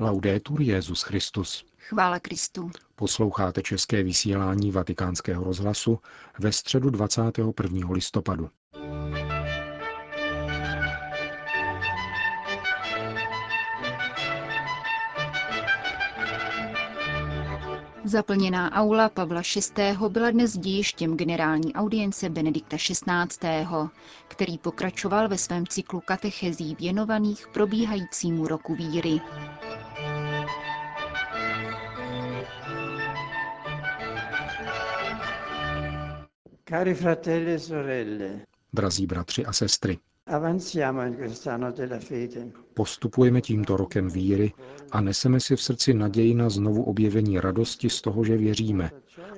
Laudetur Jezus Christus. Chvála Kristu. Posloucháte české vysílání Vatikánského rozhlasu ve středu 21. listopadu. Zaplněná aula Pavla VI. byla dnes dějištěm generální audience Benedikta XVI., který pokračoval ve svém cyklu katechezí věnovaných probíhajícímu roku víry. Cari fratelli e sorelle. Drazí bratři a sestry. Postupujeme tímto rokem víry a neseme si v srdci naději na znovu objevení radosti z toho, že věříme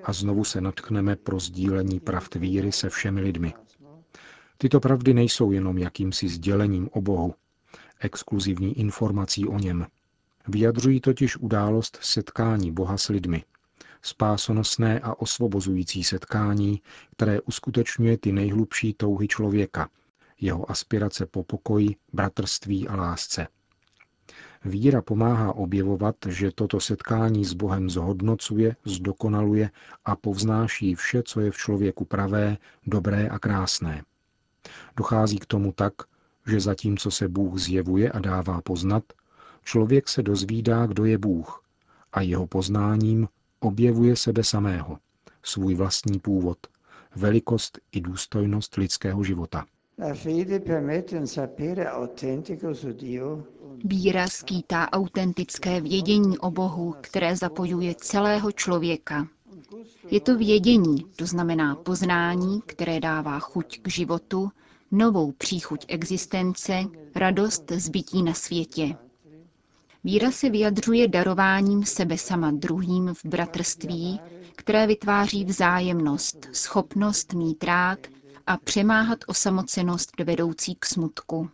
a znovu se natchneme pro sdílení pravd víry se všemi lidmi. Tyto pravdy nejsou jenom jakýmsi sdělením o Bohu, exkluzivní informací o něm. Vyjadřují totiž událost setkání Boha s lidmi, spásonosné a osvobozující setkání, které uskutečňuje ty nejhlubší touhy člověka, jeho aspirace po pokoji, bratrství a lásce. Víra pomáhá objevovat, že toto setkání s Bohem zhodnocuje, zdokonaluje a povznáší vše, co je v člověku pravé, dobré a krásné. Dochází k tomu tak, že zatímco se Bůh zjevuje a dává poznat, člověk se dozvídá, kdo je Bůh a jeho poznáním objevuje sebe samého, svůj vlastní původ, velikost i důstojnost lidského života. Víra skýtá autentické vědění o Bohu, které zapojuje celého člověka. Je to vědění, to znamená poznání, které dává chuť k životu, novou příchuť existence, radost zbytí na světě. Víra se vyjadřuje darováním sebe sama druhým v bratrství, které vytváří vzájemnost, schopnost mít rád a přemáhat osamocenost vedoucí k smutku.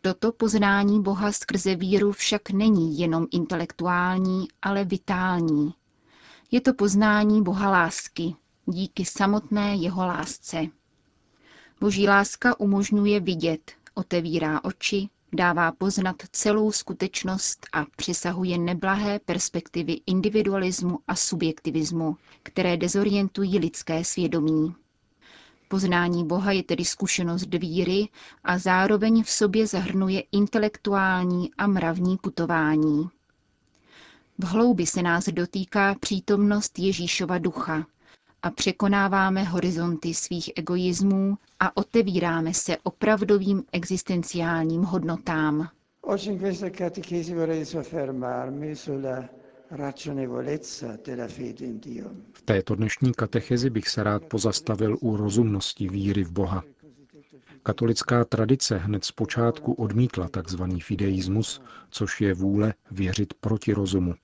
Toto poznání Boha skrze víru však není jenom intelektuální, ale vitální. Je to poznání Boha lásky, díky samotné jeho lásce. Boží láska umožňuje vidět, otevírá oči, dává poznat celou skutečnost a přesahuje neblahé perspektivy individualismu a subjektivismu, které dezorientují lidské svědomí. Poznání Boha je tedy zkušenost víry a zároveň v sobě zahrnuje intelektuální a mravní putování. V hloubi se nás dotýká přítomnost Ježíšova ducha a překonáváme horizonty svých egoismů a otevíráme se opravdovým existenciálním hodnotám. V této dnešní katechezi bych se rád pozastavil u rozumnosti víry v Boha. Katolická tradice hned z počátku odmítla tzv. fideismus, což je vůle věřit proti rozumu.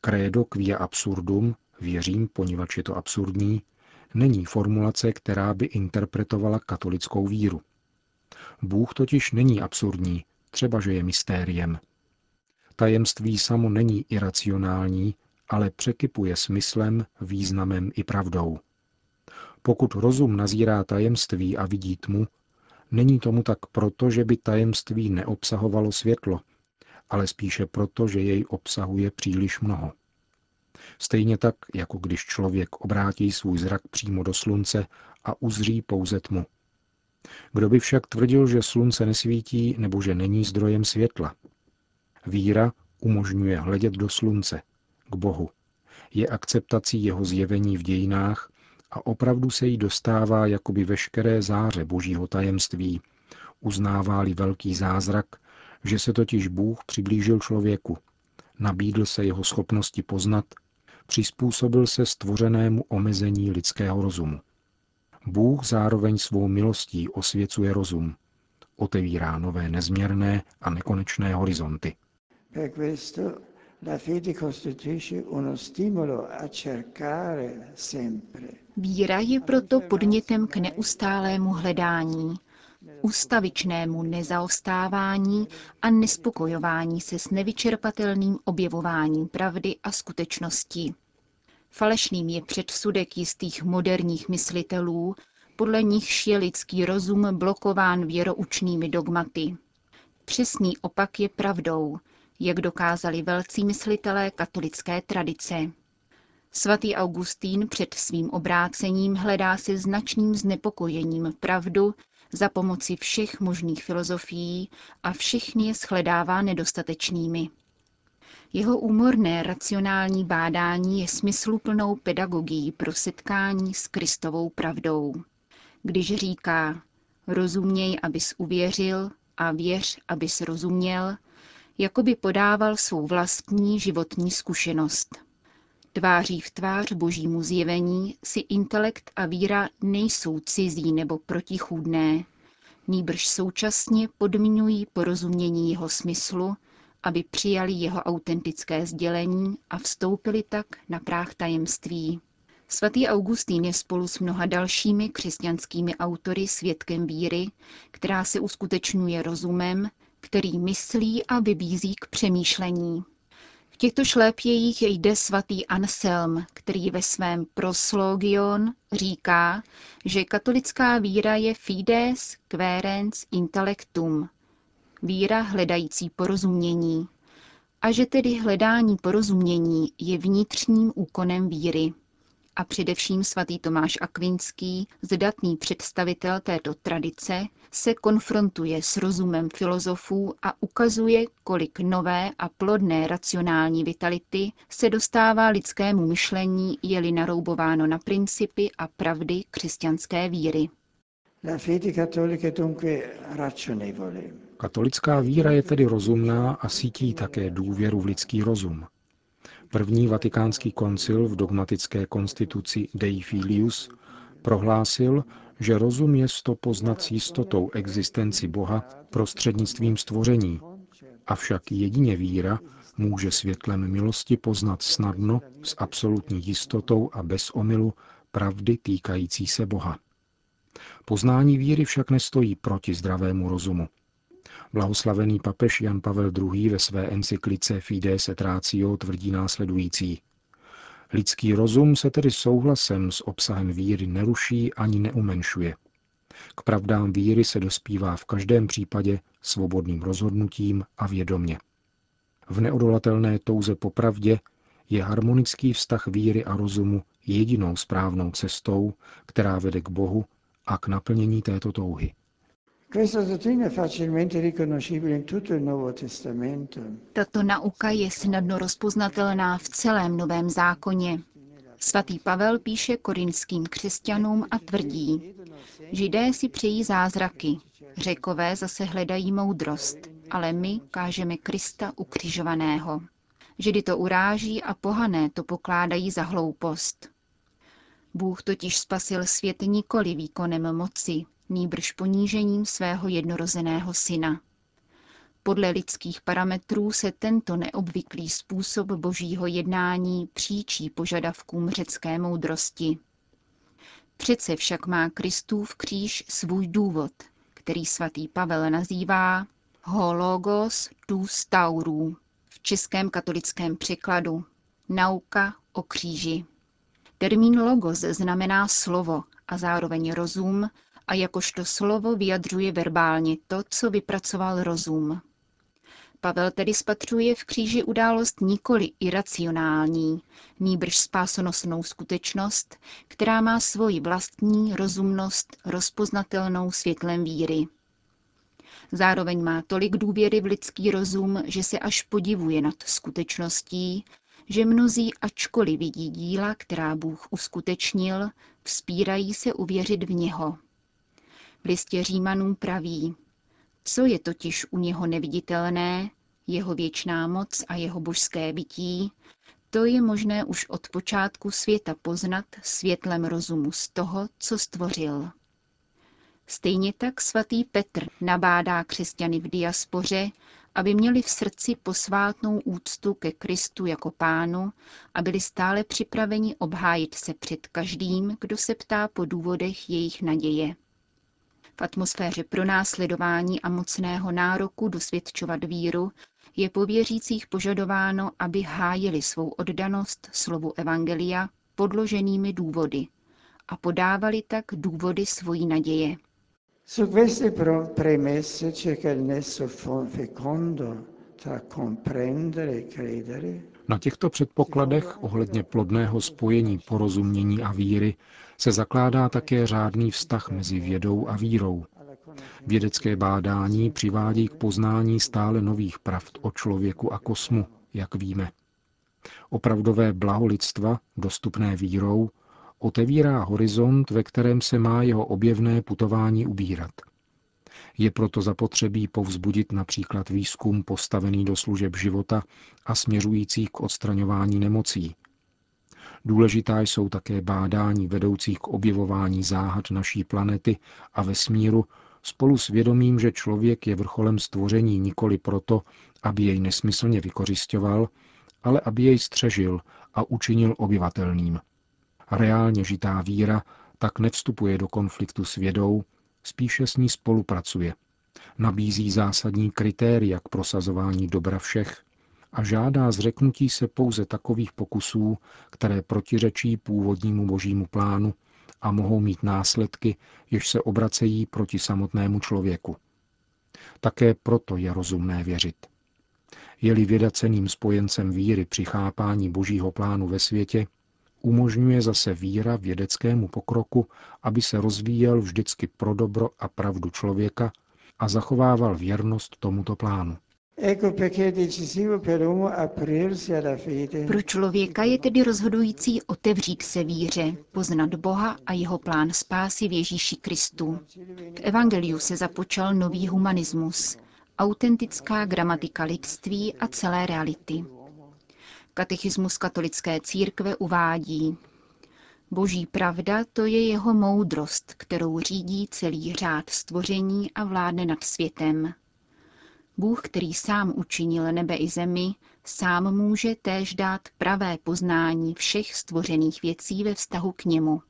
Credo quia absurdum, věřím, poněvadž je to absurdní, není formulace, která by interpretovala katolickou víru. Bůh totiž není absurdní, třeba že je mystériem. Tajemství samo není iracionální, ale překypuje smyslem, významem i pravdou. Pokud rozum nazírá tajemství a vidí tmu, není tomu tak proto, že by tajemství neobsahovalo světlo, ale spíše proto, že jej obsahuje příliš mnoho. Stejně tak, jako když člověk obrátí svůj zrak přímo do slunce a uzří pouze tmu. Kdo by však tvrdil, že slunce nesvítí nebo že není zdrojem světla? Víra umožňuje hledět do slunce, k Bohu. Je akceptací jeho zjevení v dějinách a opravdu se jí dostává jakoby veškeré záře božího tajemství, uznává-li velký zázrak, že se totiž Bůh přiblížil člověku, nabídl se jeho schopnosti poznat, přizpůsobil se stvořenému omezení lidského rozumu. Bůh zároveň svou milostí osvěcuje rozum, otevírá nové nezměrné a nekonečné horizonty. Víra je proto podnětem k neustálému hledání, ustavičnému nezaostávání a nespokojování se s nevyčerpatelným objevováním pravdy a skutečností. Falešným je předsudek jistých moderních myslitelů, podle nichž je lidský rozum blokován věroučnými dogmaty. Přesný opak je pravdou, jak dokázali velcí myslitelé katolické tradice. Svatý Augustín před svým obrácením hledá si značným znepokojením pravdu za pomoci všech možných filozofií a všechny je shledává nedostatečnými. Jeho úmorné racionální bádání je smysluplnou pedagogií pro setkání s Kristovou pravdou. Když říká, rozuměj, abys uvěřil a věř, abys rozuměl, jako by podával svou vlastní životní zkušenost. Tváří v tvář božímu zjevení si intelekt a víra nejsou cizí nebo protichůdné, nýbrž současně podmiňují porozumění jeho smyslu, aby přijali jeho autentické sdělení a vstoupili tak na práh tajemství. Svatý Augustín je spolu s mnoha dalšími křesťanskými autory svědkem víry, která se uskutečňuje rozumem, který myslí a vybízí k přemýšlení. V těchto šlépějích jde svatý Anselm, který ve svém Proslogion říká, že katolická víra je fides querens intellectum, víra hledající porozumění, a že tedy hledání porozumění je vnitřním úkonem víry a především svatý Tomáš Akvinský, zdatný představitel této tradice, se konfrontuje s rozumem filozofů a ukazuje, kolik nové a plodné racionální vitality se dostává lidskému myšlení, je-li naroubováno na principy a pravdy křesťanské víry. Katolická víra je tedy rozumná a sítí také důvěru v lidský rozum. První vatikánský koncil v dogmatické konstituci Dei Filius prohlásil, že rozum je to poznat s jistotou existenci Boha prostřednictvím stvoření, avšak jedině víra může světlem milosti poznat snadno, s absolutní jistotou a bez omylu pravdy týkající se Boha. Poznání víry však nestojí proti zdravému rozumu. Blahoslavený papež Jan Pavel II. ve své encyklice Fides et Ratio tvrdí následující. Lidský rozum se tedy souhlasem s obsahem víry neruší ani neumenšuje. K pravdám víry se dospívá v každém případě svobodným rozhodnutím a vědomě. V neodolatelné touze po pravdě je harmonický vztah víry a rozumu jedinou správnou cestou, která vede k Bohu a k naplnění této touhy. Tato nauka je snadno rozpoznatelná v celém Novém zákoně. Svatý Pavel píše korinským křesťanům a tvrdí, Židé si přejí zázraky, řekové zase hledají moudrost, ale my kážeme Krista ukřižovaného. Židy to uráží a pohané to pokládají za hloupost. Bůh totiž spasil svět nikoli výkonem moci, nýbrž ponížením svého jednorozeného syna. Podle lidských parametrů se tento neobvyklý způsob božího jednání příčí požadavkům řecké moudrosti. Přece však má Kristův kříž svůj důvod, který svatý Pavel nazývá hologos dus taurů v českém katolickém překladu nauka o kříži. Termín logos znamená slovo a zároveň rozum a jakožto slovo vyjadřuje verbálně to, co vypracoval rozum. Pavel tedy spatřuje v kříži událost nikoli iracionální, nýbrž spásonosnou skutečnost, která má svoji vlastní rozumnost rozpoznatelnou světlem víry. Zároveň má tolik důvěry v lidský rozum, že se až podivuje nad skutečností, že mnozí, ačkoliv vidí díla, která Bůh uskutečnil, vzpírají se uvěřit v něho. V listě Římanům praví, co je totiž u něho neviditelné, jeho věčná moc a jeho božské bytí, to je možné už od počátku světa poznat světlem rozumu z toho, co stvořil. Stejně tak svatý Petr nabádá křesťany v diaspoře, aby měli v srdci posvátnou úctu ke Kristu jako pánu a byli stále připraveni obhájit se před každým, kdo se ptá po důvodech jejich naděje. V atmosféře pronásledování a mocného nároku dosvědčovat víru je po věřících požadováno, aby hájili svou oddanost slovu Evangelia podloženými důvody a podávali tak důvody svojí naděje. Su queste premesse cerca il nesso fecondo Na těchto předpokladech ohledně plodného spojení porozumění a víry se zakládá také řádný vztah mezi vědou a vírou. Vědecké bádání přivádí k poznání stále nových pravd o člověku a kosmu, jak víme. Opravdové blaho lidstva, dostupné vírou, otevírá horizont, ve kterém se má jeho objevné putování ubírat. Je proto zapotřebí povzbudit například výzkum postavený do služeb života a směřující k odstraňování nemocí. Důležitá jsou také bádání vedoucích k objevování záhad naší planety a vesmíru spolu s vědomím, že člověk je vrcholem stvoření nikoli proto, aby jej nesmyslně vykořišťoval, ale aby jej střežil a učinil obyvatelným. Reálně žitá víra tak nevstupuje do konfliktu s vědou, spíše s ní spolupracuje. Nabízí zásadní kritéria k prosazování dobra všech a žádá zřeknutí se pouze takových pokusů, které protiřečí původnímu božímu plánu a mohou mít následky, jež se obracejí proti samotnému člověku. Také proto je rozumné věřit. Je-li věda ceným spojencem víry při chápání božího plánu ve světě, umožňuje zase víra vědeckému pokroku, aby se rozvíjel vždycky pro dobro a pravdu člověka a zachovával věrnost tomuto plánu. Pro člověka je tedy rozhodující otevřít se víře, poznat Boha a jeho plán spásy v Ježíši Kristu. V Evangeliu se započal nový humanismus, autentická gramatika lidství a celé reality. Katechismus katolické církve uvádí, Boží pravda to je jeho moudrost, kterou řídí celý řád stvoření a vládne nad světem. Bůh, který sám učinil nebe i zemi, sám může též dát pravé poznání všech stvořených věcí ve vztahu k němu.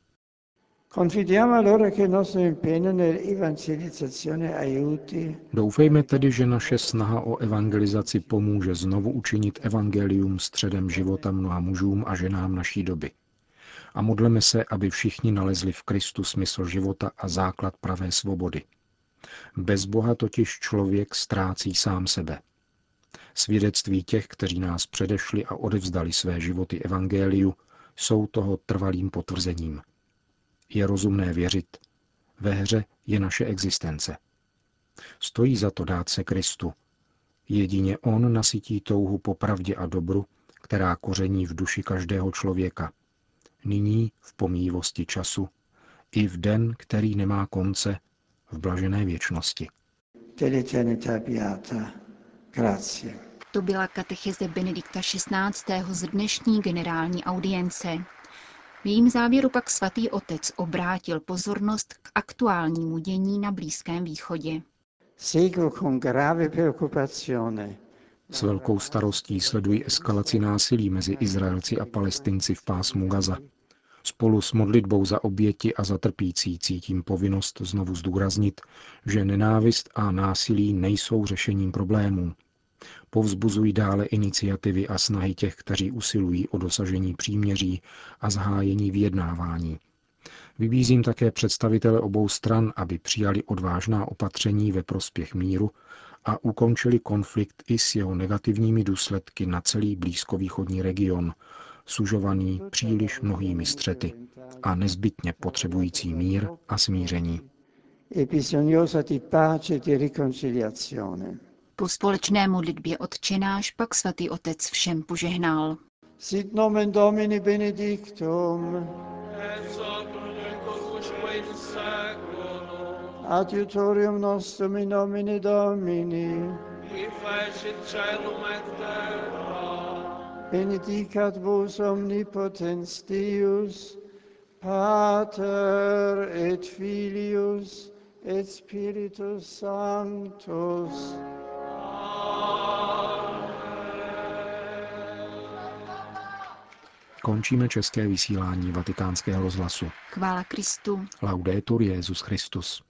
Doufejme tedy, že naše snaha o evangelizaci pomůže znovu učinit evangelium středem života mnoha mužům a ženám naší doby. A modleme se, aby všichni nalezli v Kristu smysl života a základ pravé svobody. Bez Boha totiž člověk ztrácí sám sebe. Svědectví těch, kteří nás předešli a odevzdali své životy evangeliu, jsou toho trvalým potvrzením. Je rozumné věřit. Ve hře je naše existence. Stojí za to dát se Kristu. Jedině On nasytí touhu po pravdě a dobru, která koření v duši každého člověka. Nyní, v pomývosti času, i v den, který nemá konce, v blažené věčnosti. To byla katecheze Benedikta XVI. z dnešní generální audience. V jejím závěru pak svatý otec obrátil pozornost k aktuálnímu dění na Blízkém východě. S velkou starostí sledují eskalaci násilí mezi Izraelci a Palestinci v pásmu Gaza. Spolu s modlitbou za oběti a za trpící cítím povinnost znovu zdůraznit, že nenávist a násilí nejsou řešením problémů. Povzbuzují dále iniciativy a snahy těch, kteří usilují o dosažení příměří a zhájení vyjednávání. Vybízím také představitele obou stran, aby přijali odvážná opatření ve prospěch míru a ukončili konflikt i s jeho negativními důsledky na celý blízkovýchodní region, sužovaný příliš mnohými střety a nezbytně potřebující mír a smíření. E po společné modlitbě odčenáš pak svatý otec všem požehnal. Sit nomen Domini benedictum. Adiutorium nostrum in nomine Domini. Qui facit caelum et terra. Benedicat vos omnipotens Deus, Pater et Filius et Spiritus Sanctus. Končíme české vysílání vatikánského rozhlasu. Chvála Kristu. Laudetur Jezus Christus.